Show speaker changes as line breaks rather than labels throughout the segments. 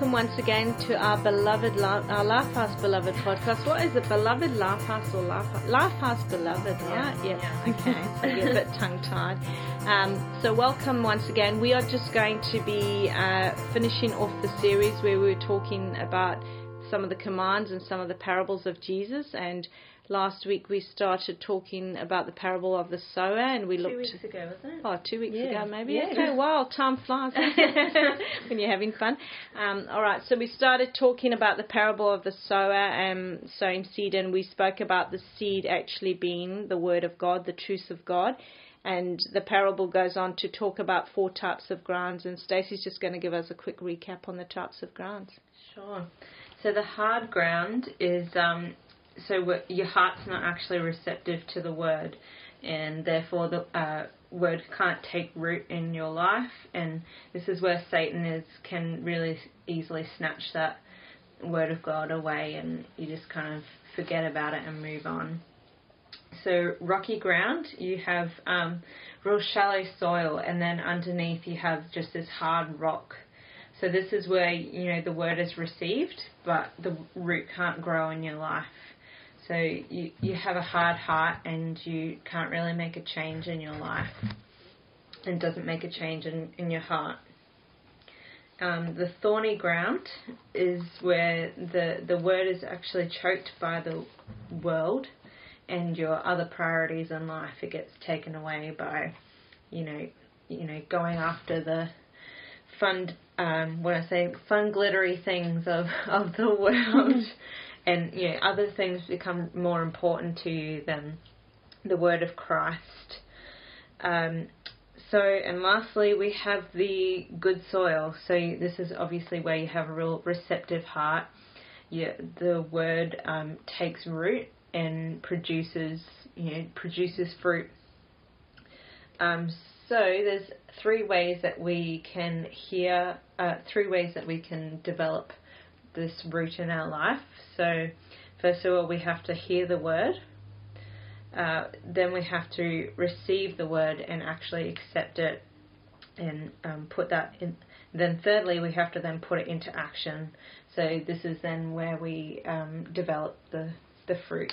welcome once again to our beloved, our Life House Beloved podcast. What is it, beloved Life House or Life House? Life House Beloved, right? Yeah, yeah. okay. so you're a bit tongue tied. Um, so, welcome once again. We are just going to be uh, finishing off the series where we were talking about some of the commands and some of the parables of Jesus and Last week we started talking about the parable of the sower, and we
two
looked.
Two weeks ago, wasn't it?
Oh, two weeks
yeah.
ago, maybe.
Yeah.
Okay, wow, time flies when you're having fun. Um, all right, so we started talking about the parable of the sower and sowing seed, and we spoke about the seed actually being the word of God, the truth of God. And the parable goes on to talk about four types of grounds, and Stacey's just going to give us a quick recap on the types of grounds.
Sure. So the hard ground is um, so your heart's not actually receptive to the word, and therefore the uh, word can't take root in your life. And this is where Satan is can really easily snatch that word of God away, and you just kind of forget about it and move on. So rocky ground, you have um, real shallow soil, and then underneath you have just this hard rock. So this is where you know the word is received, but the root can't grow in your life. So you, you have a hard heart and you can't really make a change in your life and doesn't make a change in, in your heart. Um, the thorny ground is where the, the word is actually choked by the world and your other priorities in life. It gets taken away by, you know, you know, going after the fun, um, when I say fun, glittery things of, of the world and you know other things become more important to you than the word of Christ. Um, so, and lastly, we have the good soil. So, this is obviously where you have a real receptive heart. You, the word um, takes root and produces, you know, produces fruit. Um, so, there's three ways that we can hear, uh, three ways that we can develop this root in our life. So, first of all, we have to hear the word. Uh, then we have to receive the word and actually accept it and um, put that in. Then, thirdly, we have to then put it into action. So, this is then where we um, develop the, the fruit.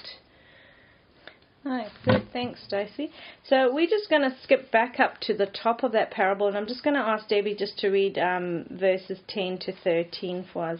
Good. Thanks, Stacey. So we're just going to skip back up to the top of that parable, and I'm just going to ask Debbie just to read um, verses 10 to 13 for us.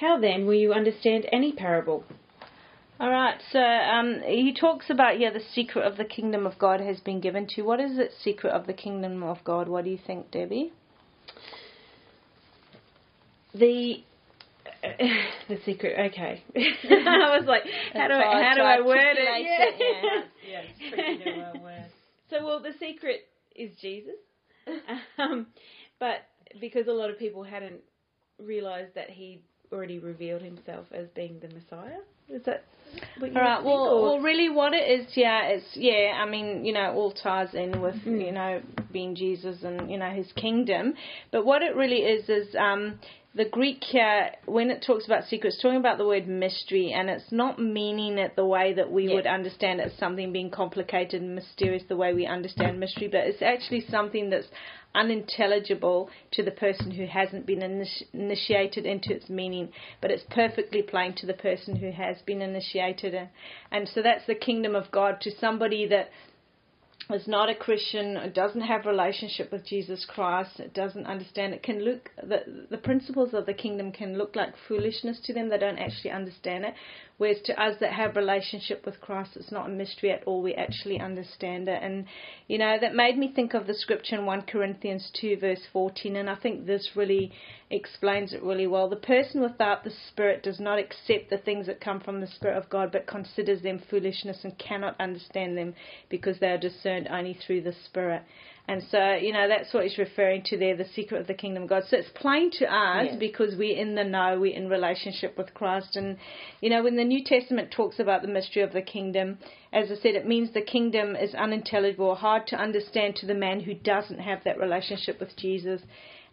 How then will you understand any parable?
All right, so um, he talks about yeah, the secret of the kingdom of God has been given to you. What is the secret of the kingdom of God? What do you think, Debbie?
The the secret. Okay, I was like, how do I how do I word it?
Yeah, yeah, it's word.
So, well, the secret is Jesus, um, but because a lot of people hadn't realized that he already revealed himself as being the Messiah. Is that
all right?
Well,
or? well, really, what it is, yeah, it's yeah. I mean, you know, all ties in with mm. you know being Jesus and you know His kingdom. But what it really is is um, the Greek here, when it talks about secrets, talking about the word mystery, and it's not meaning it the way that we would understand it, something being complicated and mysterious the way we understand mystery, but it's actually something that's unintelligible to the person who hasn't been initi- initiated into its meaning, but it's perfectly plain to the person who has been initiated. And, and so that's the kingdom of God to somebody that is not a Christian, doesn't have relationship with Jesus Christ, doesn't understand it, can look the the principles of the kingdom can look like foolishness to them. They don't actually understand it. Whereas to us that have relationship with Christ, it's not a mystery at all. We actually understand it, and you know that made me think of the scripture in one Corinthians two verse fourteen, and I think this really explains it really well. The person without the Spirit does not accept the things that come from the Spirit of God, but considers them foolishness and cannot understand them because they are discerned only through the Spirit. And so, you know, that's what he's referring to there, the secret of the kingdom of God. So it's plain to us
Yes.
because we're in the know, we're in relationship with Christ. And, you know, when the New Testament talks about the mystery of the kingdom, as I said, it means the kingdom is unintelligible, hard to understand to the man who doesn't have that relationship with Jesus.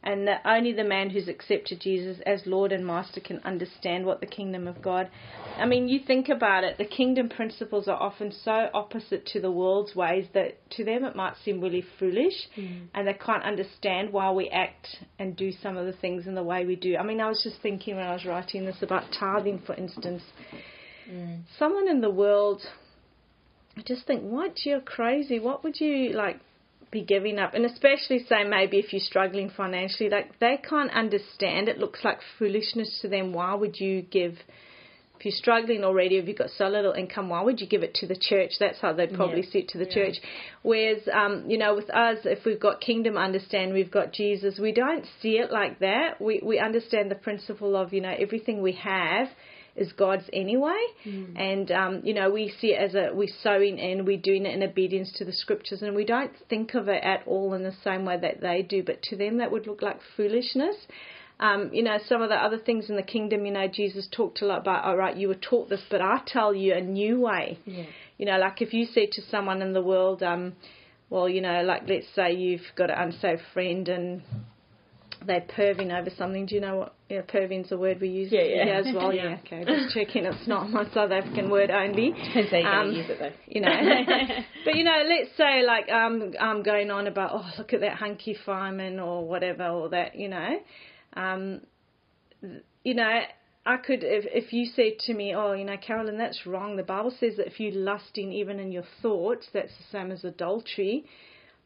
And that only the man who's accepted Jesus as Lord and Master can understand what the kingdom of God. I mean, you think about it, the kingdom principles are often so opposite to the world's ways that to them it might seem really foolish mm. and they can't understand why we act and do some of the things in the way we do. I mean, I was just thinking when I was writing this about tithing, for instance. Mm. Someone in the world, I just think, what? You're crazy. What would you like? Be giving up and especially say maybe if you're struggling financially like they can't understand. It looks like foolishness to them. Why would you give if you're struggling already if you've got so little income why would you give it to the church? That's how they'd probably
Yeah.
see it to the church. Whereas um, you know with us if we've got kingdom understand we've got jesus we don't see it like that. We we understand the principle of you know everything we have is God's anyway, and um, you know we see it as a we're sowing in, we're doing it in obedience to the scriptures, and we don't think of it at all in the same way that they do. But to them, that would look like foolishness. Um, you know, some of the other things in the kingdom, you know, Jesus talked a lot about, all right, you were taught this, but I tell you a new way.
Yeah.
You know, like if you say to someone in the world, um, well, you know, like let's say you've got an unsafe friend and they're perving over something. Do you know what? Yeah, perving's a word we use
Yeah, yeah.
here as well.
Yeah.
Yeah, okay. Just checking it's not my South African word only.
Depends how you're
Um,
use it though.
You know, but you know, let's say like um, I'm going on about oh look at that hunky fireman or whatever or that you know, um, you know. I could, if, if you said to me, oh, you know, Carolyn, that's wrong. The Bible says that if you lusting even in your thoughts, that's the same as adultery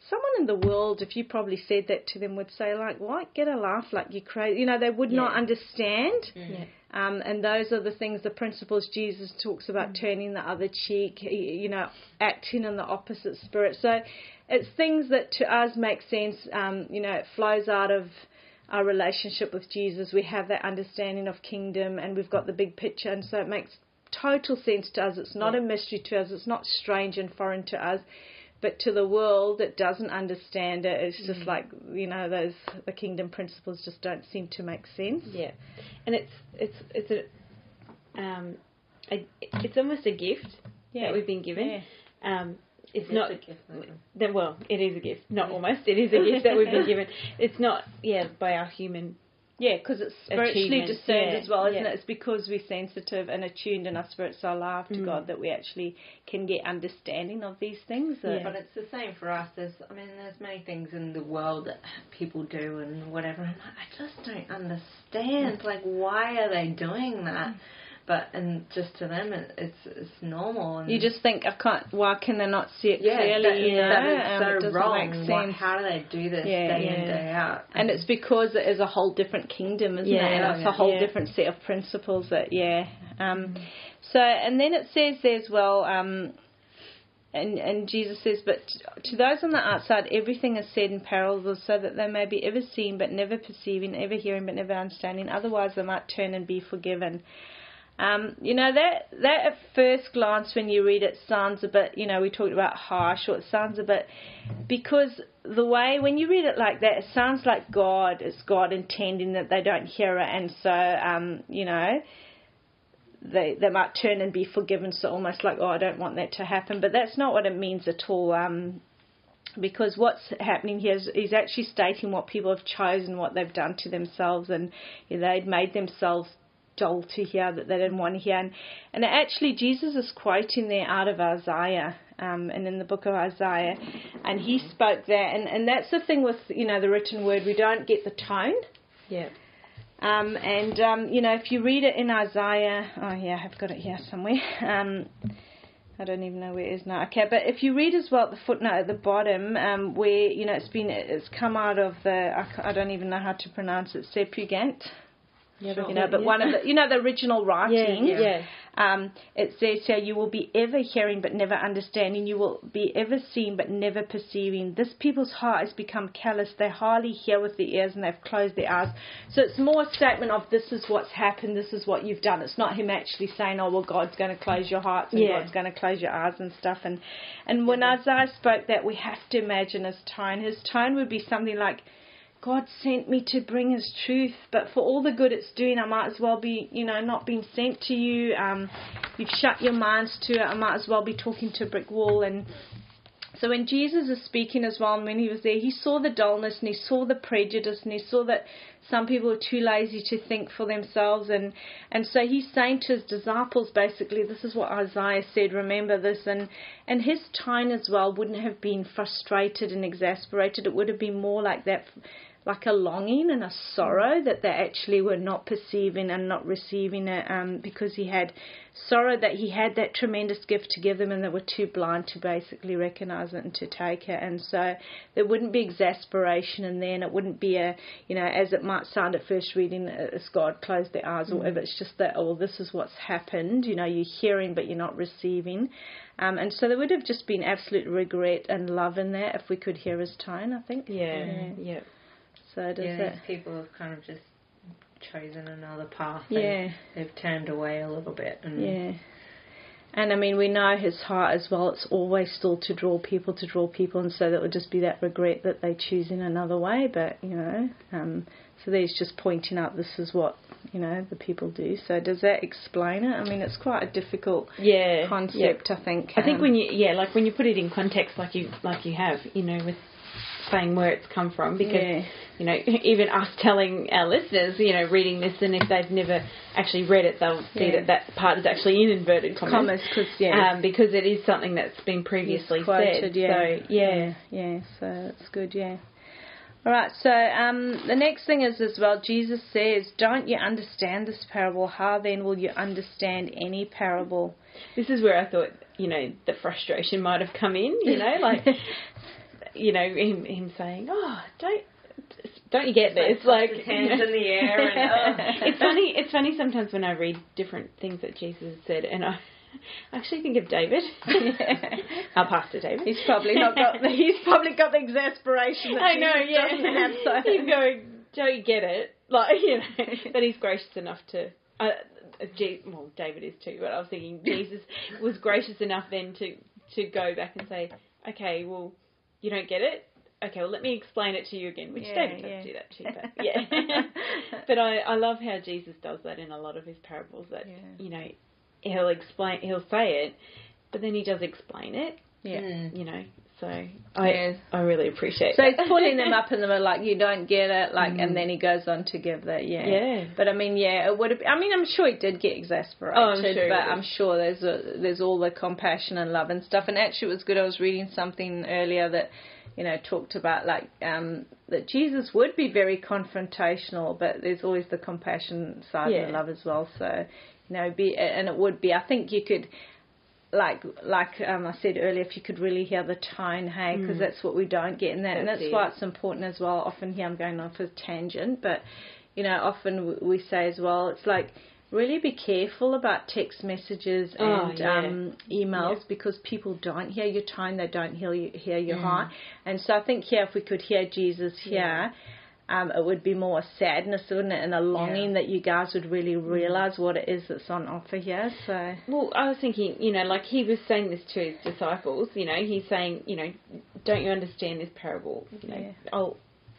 someone in the world, if you probably said that to them, would say like, "What? Get a laugh? Like you're crazy?" You know, they would not understand.
Yeah.
Um, and those are the things, the principles Jesus talks about: turning the other cheek, you know, acting in the opposite spirit. So it's things that to us make sense. Um, you know, it flows out of our relationship with Jesus. We have that understanding of kingdom, and we've got the big picture, and so it makes total sense to us. It's not
Yeah.
a mystery to us. It's not strange and foreign to us but to the world that doesn't understand it, it's just like you know those the kingdom principles just don't seem to make sense.
Yeah, and it's it's it's a um, a, it's almost a gift that we've been given.
Yeah.
Um, it's
It's
not
a gift, isn't
then well, it is a gift. Not almost. It is a gift that we've been given. It's not yeah by our human.
Yeah, because it's spiritually discerned
yeah,
as well, isn't
yeah.
it? It's because we're sensitive and attuned and our spirits are alive to
Mm.
God that we actually can get understanding of these things.
Yeah.
But it's the same for us. There's, I mean, there's many things in the world that people do and whatever. I'm like, I just don't understand. Like, why are they doing that? But and just to them, it, it's it's normal. And
You just think, I can't. Why can they not see it
yeah,
clearly?
that,
know,
that
Um,
so
doesn't
wrong.
make
Why,
sense.
how do they do this
Yeah,
day in day out?
And it's because it is a whole different kingdom, isn't
Yeah,
it? And it's
yeah.
a whole
Yeah.
different set of principles that, yeah. Um, so, and then it says there as well, um, and, and Jesus says, but to those on the outside, everything is said in parables so that they may be ever seen but never perceiving, ever hearing but never understanding. Otherwise, they might turn and be forgiven. Um, you know that that at first glance when you read it sounds a bit you know we talked about harsh or it sounds a bit because the way when you read it like that it sounds like God is God intending that they don't hear it. And so um, you know they they might turn and be forgiven. So almost like oh I don't want that to happen. But that's not what it means at all um, because what's happening here is he's actually stating what people have chosen, what they've done to themselves, and you know, they've made themselves dull to hear that they didn't want to hear. And, and actually, Jesus is quoting there out of Isaiah, um, and in the book of Isaiah, and he spoke there, and, and that's the thing with you know the written word, we don't get the tone.
Yeah.
Um, and um, you know, if you read it in Isaiah, oh yeah, I've got it here somewhere. Um, I don't even know where it is now. Okay, but if you read as well the footnote at the bottom, um, where you know it's been it's come out of the I, I don't even know how to pronounce it Septuagint.
Yeah,
Sure.
you know, but one of the, you know, the original writing.
yeah, yeah.
Um, it says here, you will be ever hearing but never understanding. You will be ever seeing but never perceiving. This people's heart has become callous. They hardly hear with their ears and they've closed their eyes. So it's more a statement of this is what's happened, this is what you've done. It's not him actually saying, oh, well, God's going to close your hearts and
Yeah.
God's going to close your eyes and stuff. And, and when Isaiah spoke that, we have to imagine his tone. His tone would be something like, God sent me to bring His truth, but for all the good it's doing, I might as well be, you know, not being sent to you. Um, you've shut your minds to it. I might as well be talking to a brick wall. And so when Jesus is speaking as well, and when he was there, he saw the dullness and he saw the prejudice and he saw that some people are too lazy to think for themselves. And, and so he's saying to his disciples basically, this is what Isaiah said, remember this. And, and his tone as well wouldn't have been frustrated and exasperated. It would have been more like that like a longing and a sorrow that they actually were not perceiving and not receiving it um, because he had sorrow that he had that tremendous gift to give them and they were too blind to basically recognize it and to take it and so there wouldn't be exasperation in there and it wouldn't be a you know as it might sound at first reading as God closed their eyes or whatever it's just that oh this is what's happened you know you're hearing but you're not receiving um, and so there would have just been absolute regret and love in there if we could hear his tone I think
Yeah, yeah.
so does
Yeah,
it?
these people have kind of just chosen another path.
Yeah.
They've turned away a little bit. And
Yeah. And I mean, we know his heart as well. It's always still to draw people, to draw people, and so that would just be that regret that they choose in another way. But you know, um, so there's just pointing out this is what you know the people do. So does that explain it? I mean, it's quite a difficult
Yeah,
concept, I think.
I think
um,
when you yeah, like when you put it in context, like you like you have, you know, with saying where it's come from, because
Yeah.
you know, even us telling our listeners, you know, reading this, and if they've never actually read it, they'll see
Yeah.
that that part is actually in inverted commas,
because yeah,
um, because it is something that's been previously
quoted,
said.
yeah.
So yeah,
yeah, yeah. So that's good, yeah. All right. So um, the next thing is as well. Jesus says, "Don't you understand this parable? How then will you understand any parable?"
this is where I thought, you know, the frustration might have come in. You know, like you know, him, him saying, "Oh, don't." Don't you get this? It's Like,
his hands in the air and oh.
it's funny. It's funny sometimes when I read different things that Jesus said, and I I actually think of David, our pastor David.
He's probably not got. The, he's probably got the exasperation. That
I know,
Jesus
yeah.
Doesn't have, so.
He's going, don't you get it? Like, you know, but he's gracious enough to. Uh, uh, well, David is too, but I was thinking Jesus was gracious enough then to to go back and say, okay, well, you don't get it. Okay, well, let me explain it to you again, which
Yeah,
David does
yeah.
do that too. But yeah, but I I love how Jesus does that in a lot of his parables. That
Yeah.
you know, he'll explain, he'll say it, but then he does explain it.
yeah.
Mm.
You know, so I
Yes.
I really appreciate. It.
So
that.
he's pulling them up in the middle, like you don't get it, like, and then he goes on to give that, yeah.
Yeah.
But I mean, yeah, it would have. I mean, I'm sure he did get exasperated,
Oh, I'm sure
but. I'm sure there's a, there's all the compassion and love and stuff. And actually, it was good. I was reading something earlier that, you know, talked about like um, that Jesus would be very confrontational, but there's always the compassion side
Yeah.
and the love as well. So, you know, be and it would be. I think you could like like um, I said earlier, if you could really hear the tone, hey, because that's what we don't get in that, and
That's
that's
it.
why it's important as well. Often here I'm going off a tangent, but you know, often we say as well, it's like really be careful about text messages
Oh,
and
yeah.
um, emails because people don't hear your tone, they don't hear you, hear your heart, and so I think here if we could hear Jesus here. Um, it would be more sadness, wouldn't it, and a longing that you guys would really realize what it is that's on offer here. So
Well, I was thinking, you know, like he was saying this to his disciples. You know, he's saying, you know, don't you understand this parable? You know,
Yeah.
oh,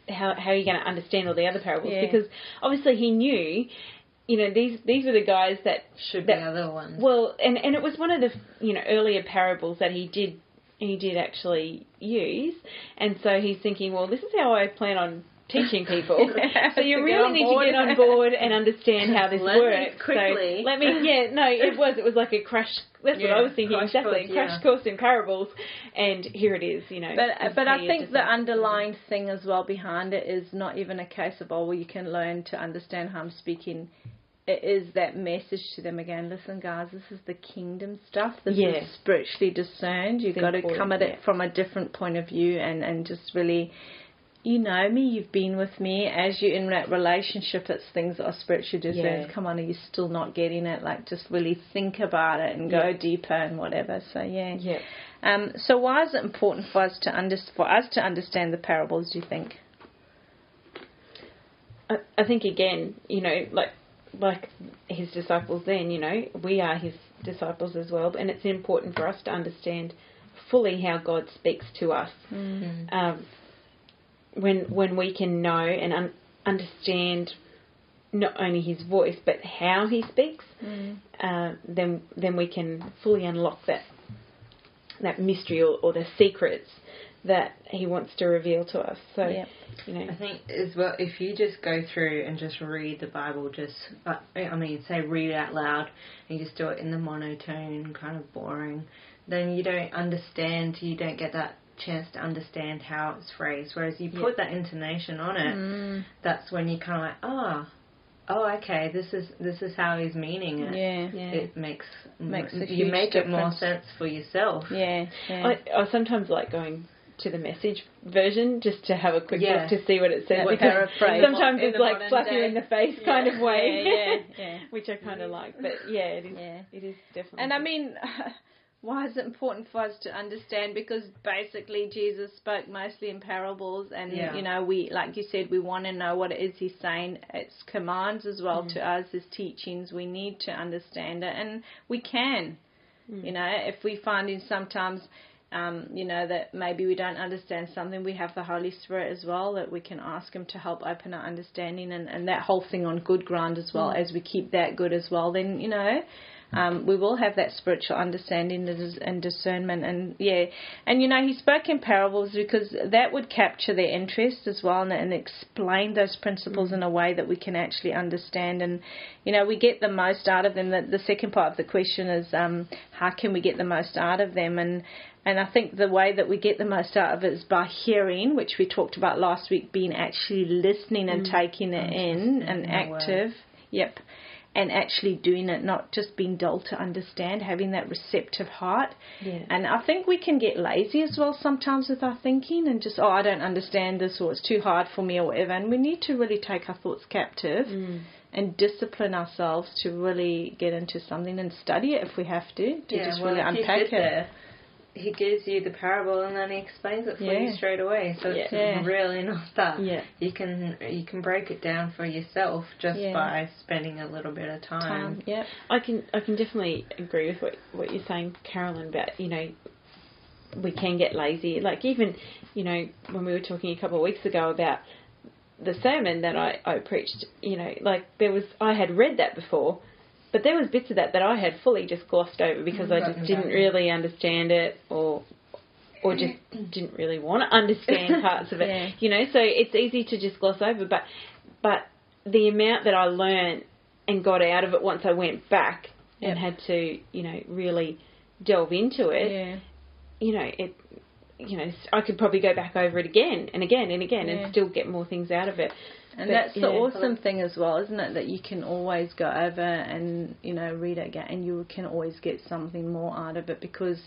how how are you going to understand all the other parables?
Yeah.
Because obviously he knew, you know, these these were the guys that
Should be other ones.
well, and and it was one of the you know earlier parables that he did he did actually use, and so he's thinking, well, this is how I plan on teaching people. so you really need
board.
to get on board and understand how this
Learn
works.
quickly.
So let me, yeah, no, it was it was like a crash. That's what I was thinking
crash
exactly,
course,
crash
yeah.
course in parables, and here it is, you know.
But but I think the underlying thing as well behind it is not even a case of oh well you can learn to understand how I'm speaking. It is that message to them again. Listen, guys, this is the kingdom stuff. This
Yeah.
is spiritually discerned. You've got to come at it
yeah.
from a different point of view and and just really you know me, you've been with me. As you're in that relationship, it's things that are spiritual discerns.
Yeah.
Come on, are you still not getting it? Like, just really think about it and go
Yeah.
deeper and whatever. So, yeah.
Yeah.
Um, so, why is it important for us to under, for us to understand the parables? Do you think?
I, I think again, you know, like like his disciples then, you know, we are his disciples as well, and it's important for us to understand fully how God speaks to us. Um, when when we can know and un- understand not only his voice but how he speaks, uh, then then we can fully unlock that that mystery or, or the secrets that he wants to reveal to us. So
Yeah.
you know,
I think as well, if you just go through and just read the Bible, just uh, I mean, say read it out loud, and you just do it in the monotone, kind of boring, then you don't understand. You don't get that chance to understand how it's phrased. Whereas you put that intonation on it, that's when you kind of like, ah, oh, okay, this is this is how he's meaning it.
Yeah.
yeah.
It makes
Makes a
you
huge
make it more sense for yourself.
Yeah. yeah.
I, I sometimes like going to the message version just to have a quick
Yeah.
look to see what it says.
What
because
paraphrase.
sometimes it's like
modern
slap you in the face kind of way,
yeah, yeah.
which I kind of like. But yeah, it is.
Yeah.
It is definitely.
And I mean, why is it important for us to understand? Because basically, Jesus spoke mostly in parables, and
Yeah.
you know, we, like you said, we want to know what it is he's saying. It's commands as well
Mm.
to us, his teachings. We need to understand it, and we can.
Mm.
You know, if we find in sometimes. Um, you know that maybe we don't understand something. We have the Holy Spirit as well that we can ask Him to help open our understanding, and, and that whole thing on good ground as well. As we keep that good as well, then you know um, we will have that spiritual understanding and discernment. And yeah, and you know, he spoke in parables because that would capture their interest as well and, and explain those principles in a way that we can actually understand. And you know, we get the most out of them. The, the second part of the question is um, how can we get the most out of them? And and I think the way that we get the most out of it is by hearing, which we talked about last week, being actually listening and taking it in and
in the word.
active. Yep. And actually doing it, not just being dull to understand, having that receptive heart.
Yeah.
And I think we can get lazy as well sometimes with our thinking and just, oh, I don't understand this or it's too hard for me or whatever. And we need to really take our thoughts captive
Mm.
and discipline ourselves to really get into something and study it if we have to, to just really unpack it.
there, he gives you the parable and then he explains it for
Yeah.
you straight away. So it's
Yeah.
really not that.
Yeah.
You can you can break it down for yourself just
Yeah.
by spending a little bit of time.
Time. Yep.
I can I can definitely agree with what what you're saying, Carolyn. About you know we can get lazy. Like even you know when we were talking a couple of weeks ago about the sermon that I I preached. You know, like there was I had read that before. But there was bits of that that I had fully just glossed over because I just didn't really understand it or or just didn't really want to understand parts of it.
Yeah.
You know, so it's easy to just gloss over but but the amount that I learned and got out of it once I went back
Yep.
and had to, you know, really delve into it,
Yeah.
you know, it you know, I could probably go back over it again and again and again
Yeah.
and still get more things out of it.
And
But,
that's the
yeah.
awesome thing as well, isn't it? That you can always go over and you know read it again, and you can always get something more out of it because,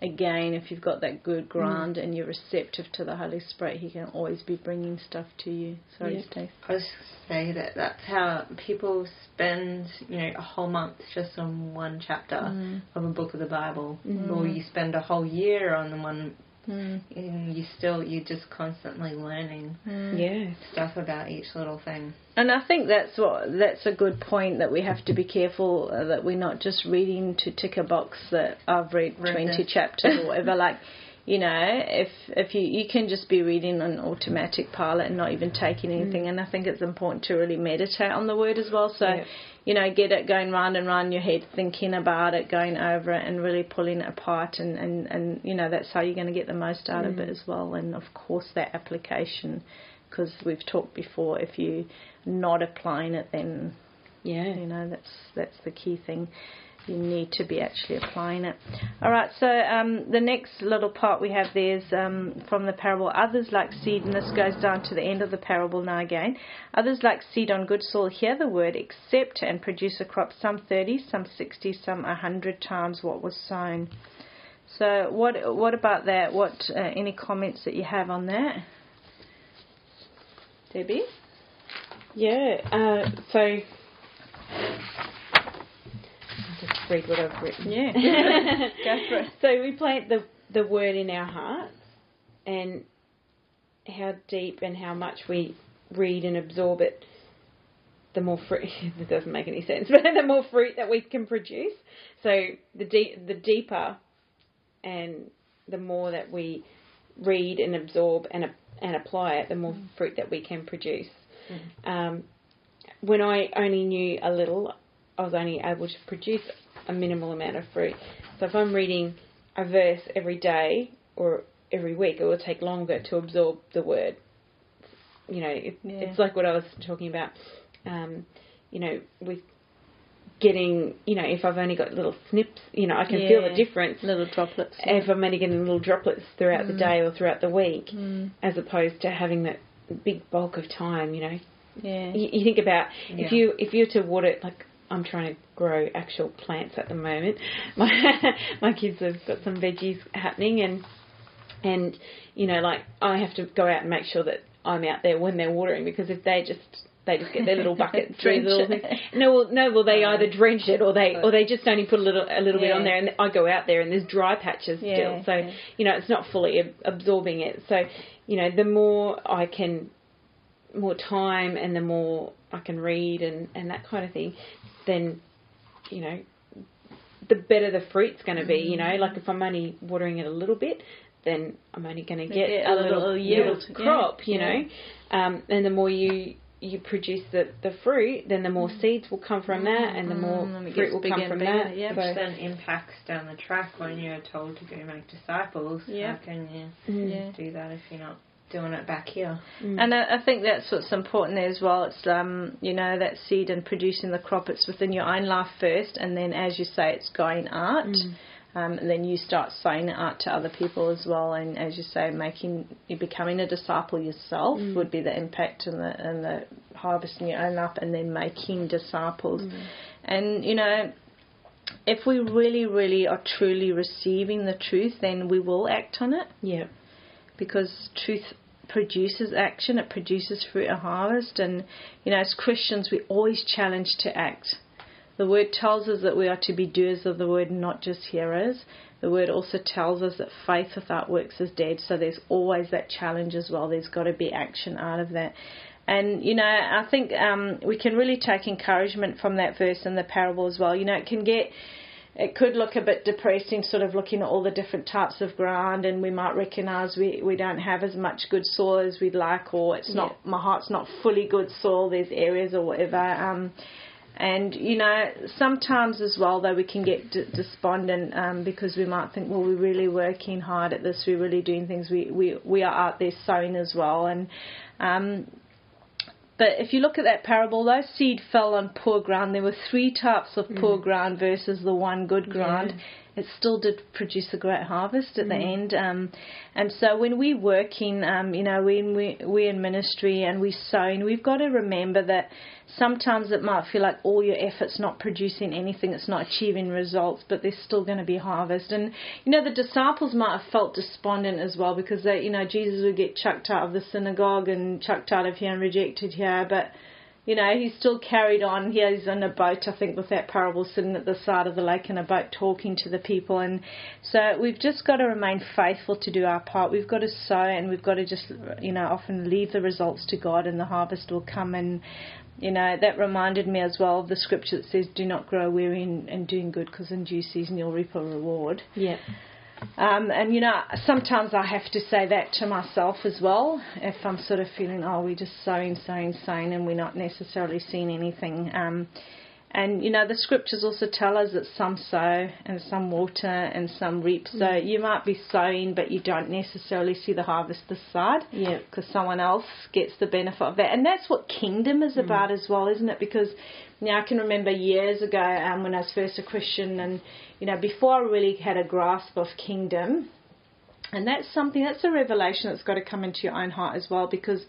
again, if you've got that good ground and you're receptive to the Holy Spirit, He can always be bringing stuff to you. Sorry,
Yeah.
Stacey.
I was say that that's how people spend, you know, a whole month just on one chapter
Mm.
of a book of the Bible, or you spend a whole year on the one,
Mm.
and you still you're just constantly learning
Yeah.
stuff about each little thing.
And I think that's what that's a good point that we have to be careful uh, that we're not just reading to tick a box that I've read
Read
twenty
this.
chapters or whatever. Like, you know, if if you you can just be reading on automatic pilot and not even taking anything. And I think it's important to really meditate on the word as well. So.
Yeah.
You know, get it going round and round your head, thinking about it, going over it, and really pulling it apart, and, and, and you know that's how you're going to get the most out of it mm. as well. And of course, that application, because we've talked before, if you're not applying it, then
Yeah.
you know that's that's the key thing. You need to be actually applying it. All right. So um, the next little part we have there is um, from the parable. Others like seed, and this goes down to the end of the parable now again. Others like seed on good soil hear the word, accept, and produce a crop. Some thirty, some sixty, some a hundred times what was sown. So what what about that? What uh, any comments that you have on that? Debbie?
Yeah. Uh, so Read what I've written.
Yeah. Go for it.
So we plant the the word in our hearts, and how deep and how much we read and absorb it, the more fruit. it doesn't make any sense, but the more fruit that we can produce. So the deep, the deeper, and the more that we read and absorb and and apply it, the more fruit that we can produce. Um, when I only knew a little, I was only able to produce a minimal amount of fruit. So if I'm reading a verse every day or every week, it will take longer to absorb the word. You know, it,
Yeah.
it's like what I was talking about. Um, you know, with getting, you know, if I've only got little snips, you know, I can feel the difference
Little droplets.
if I'm only getting little droplets throughout the day or throughout the week,
Mm.
as opposed to having that big bulk of time. You know,
Yeah.
you, you think about
Yeah.
if you if you're to water like I'm trying to grow actual plants at the moment. My my kids have got some veggies happening and and you know like I have to go out and make sure that I'm out there when they're watering because if they just they just get their little buckets
Drench
their little
it.
things. No, well, no, well they either um, drench it or they or they just only put a little a little bit on there, and I go out there and there's dry patches
Yeah,
still. So
yeah.
you know it's not fully ab- absorbing it. So you know the more I can more time and the more I can read and, and that kind of thing, then, you know, the better the fruit's going to be. You know, like if I'm only watering it a little bit, then I'm only going to get
get
a
a
little,
little yield,
little
yeah,
crop. You
yeah.
know, um, and the more you you produce the, the fruit, then the more seeds will come from that, and the more
Mm, and
fruit will come from
bigger,
that.
yeah.
So,
Which then impacts down the track when you're told to go make disciples.
Yeah.
How can you
mm,
Yeah.
do that if you're not doing it back here?
mm.
And I, I think that's what's important there as well. It's um, you know, that seed and producing the crop. It's within your own life first, and then as you say, it's going out.
Mm.
Um, and then you start saying it out to other people as well, and as you say, making you becoming a disciple yourself
Mm.
would be the impact and the and the harvest in your own life, and then making disciples.
Mm.
And you know, if we really, really are truly receiving the truth, then we will act on it
yeah,
because truth produces action, it produces fruit and harvest. And, you know, as Christians, we're always challenge to act. The word tells us that we are to be doers of the word, not just hearers. The word also tells us that faith without works is dead. So there's always that challenge as well. There's got to be action out of that. And, you know, I think um, we can really take encouragement from that verse in the parable as well. You know, it can get it could look a bit depressing, sort of looking at all the different types of ground, and we might recognise we, we don't have as much good soil as we'd like, or it's not my heart's not fully good soil. There's areas or whatever. Um, and you know, sometimes as well, though, we can get d- despondent um, because we might think, well, we're really working hard at this. We're really doing things. We we we are out there sowing as well, and um, but if you look at that parable, those seed fell on poor ground. There were three types of poor mm. ground versus the one good ground. It still did produce a great harvest at the end. Um, and so when we working, um, you know, when we we're in ministry and we sowing, we've got to remember that sometimes it might feel like all your efforts not producing anything, it's not achieving results, but there's still going to be harvest. And you know, the disciples might have felt despondent as well because they, you know, Jesus would get chucked out of the synagogue and chucked out of here and rejected here, but you know, he still carried on. He in a boat, I think, with that parable, sitting at the side of the lake in a boat talking to the people. And so we've just got to remain faithful to do our part. We've got to sow and we've got to just, you know, often leave the results to God and the harvest will come. And, you know, that reminded me as well of the scripture that says, do not grow weary in, in doing good because in due season you'll reap a reward.
yeah,
Um, and you know, sometimes I have to say that to myself as well. If I'm sort of feeling, oh, we're just sowing, sowing, sowing, and we're not necessarily seeing anything. Um, and you know, the scriptures also tell us that some sow and some water and some reap. So you might be sowing, but you don't necessarily see the harvest this side
yeah,
because someone else gets the benefit of that. And that's what kingdom is about as well, isn't it? Because you know, I can remember years ago um, when I was first a Christian, and you know, before I really had a grasp of kingdom, and that's something that's a revelation that's got to come into your own heart as well. Because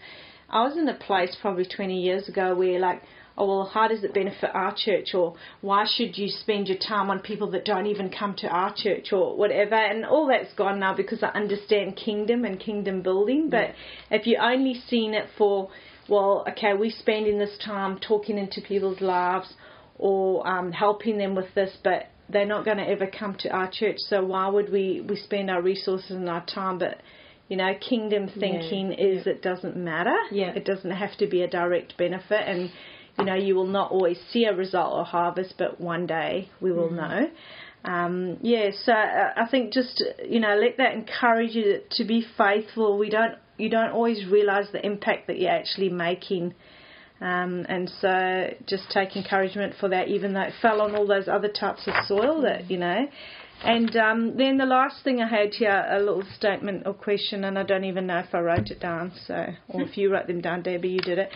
I was in a place probably 20 years ago where like. Oh well, how does it benefit our church? Or why should you spend your time on people that don't even come to our church, or whatever? And all that's gone now because I understand kingdom and kingdom building. But if you only seen it for well, okay, we're spending this time talking into people's lives or um, helping them with this, but they're not going to ever come to our church. So why would we, we spend our resources and our time? But you know, kingdom thinking
Yeah,
is it doesn't matter.
Yeah.
It doesn't have to be a direct benefit, and you know, you will not always see a result or harvest, but one day we will
Mm-hmm.
know. Um, yeah, so uh, I think just you know, let that encourage you to, be faithful. We don't, you don't always realize the impact that you're actually making. Um, and so just take encouragement for that, even though it fell on all those other types of soil that, you know. And um, then the last thing I had here, a little statement or question, and I don't even know if I wrote it down, so, or if you wrote them down, Debbie, you did it.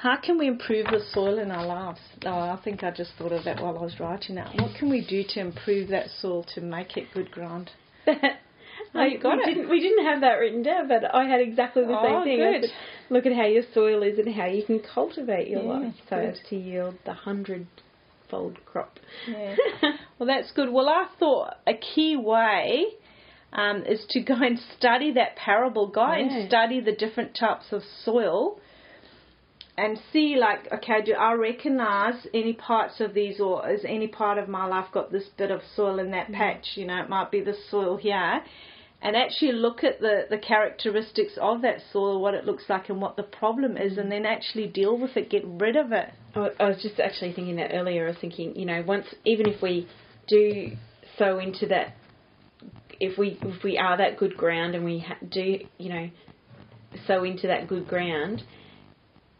How can we improve the soil in our lives? Oh, I think I just thought of that while I was writing that. What can we do to improve that soil to make it good ground?
I,
you got
we
it.
Didn't, we didn't have that written down, but I had exactly the same
Oh,
thing.
Good.
look at how your soil is and how you can cultivate your
Yeah,
life so
good.
as to yield the hundred-fold crop.
Yeah. well, that's good. Well, I thought a key way um, is to go and study that parable. Go
Yeah.
and study the different types of soil and see, like, okay, do I recognize any parts of these, or is any part of my life got this bit of soil in that mm. patch? You know, it might be the soil here. And actually look at the, the characteristics of that soil, what it looks like, and what the problem is, and mm. then actually deal with it, get rid of it.
I I was just actually thinking that earlier. I was thinking, you know, once even if we do sow into that, if we if we are that good ground and we ha- do, you know, sow into that good ground,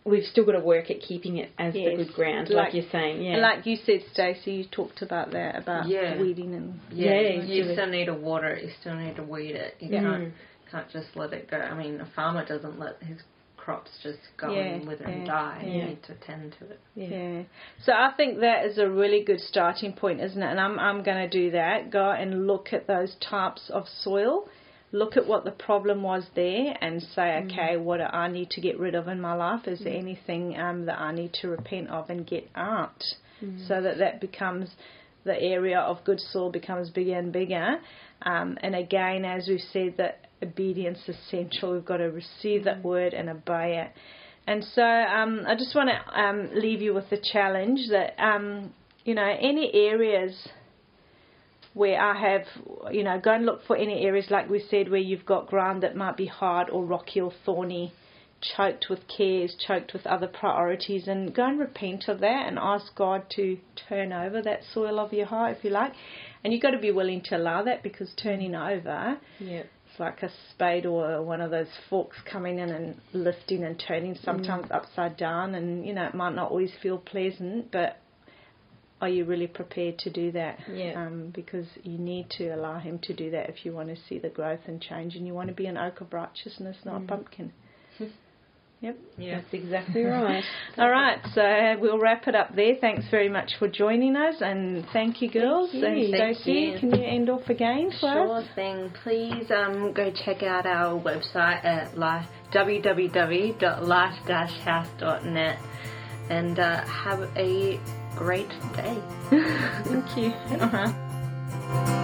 we've still got to work at keeping it as
Yes.
the good ground, like,
Like-
you're saying. Yeah.
And like you said, Stacey, you talked about that about
Yeah.
weeding and
Yeah,
Yeah,
you
do it.
still need to water it. You still need to weed it. You
Yeah.
can't can't just let it go. I mean, a farmer doesn't let his crops just go
Yeah,
and wither and die.
yeah.
You need to tend to it.
yeah.
Yeah. So I think that is a really good starting point, isn't it? And I'm I'm going to do that. Go and look at those types of soil. Look at what the problem was there and say, okay, what do I need to get rid of in my life? Is there anything um, that I need to repent of and get out? So that that becomes the area of good soil becomes bigger and bigger. Um, and again, as we've said, that obedience is central. We've got to receive that word and obey it. And so um, I just want to um, leave you with the challenge that, um, you know, any areas where I have, you know, go and look for any areas, like we said, where you've got ground that might be hard or rocky or thorny, choked with cares, choked with other priorities, and go and repent of that and ask God to turn over that soil of your heart, if you like. And you've got to be willing to allow that because turning over
yeah.
it's like a spade or one of those forks coming in and lifting and turning sometimes mm. upside down and you know it might not always feel pleasant but are you really prepared to do that
Yeah.
um, because you need to allow him to do that if you want to see the growth and change and you want to be an oak of righteousness not a pumpkin yep
Yeah.
That's exactly right.
all right so we'll wrap it up there thanks very much for joining us and thank you girls
you.
and
Thank
Stacey
you.
can you end off again for
Sure
us
thing. Please um, go check out our website at life, www.life-house.net and uh, have a great day.
Thank you. Uh-huh.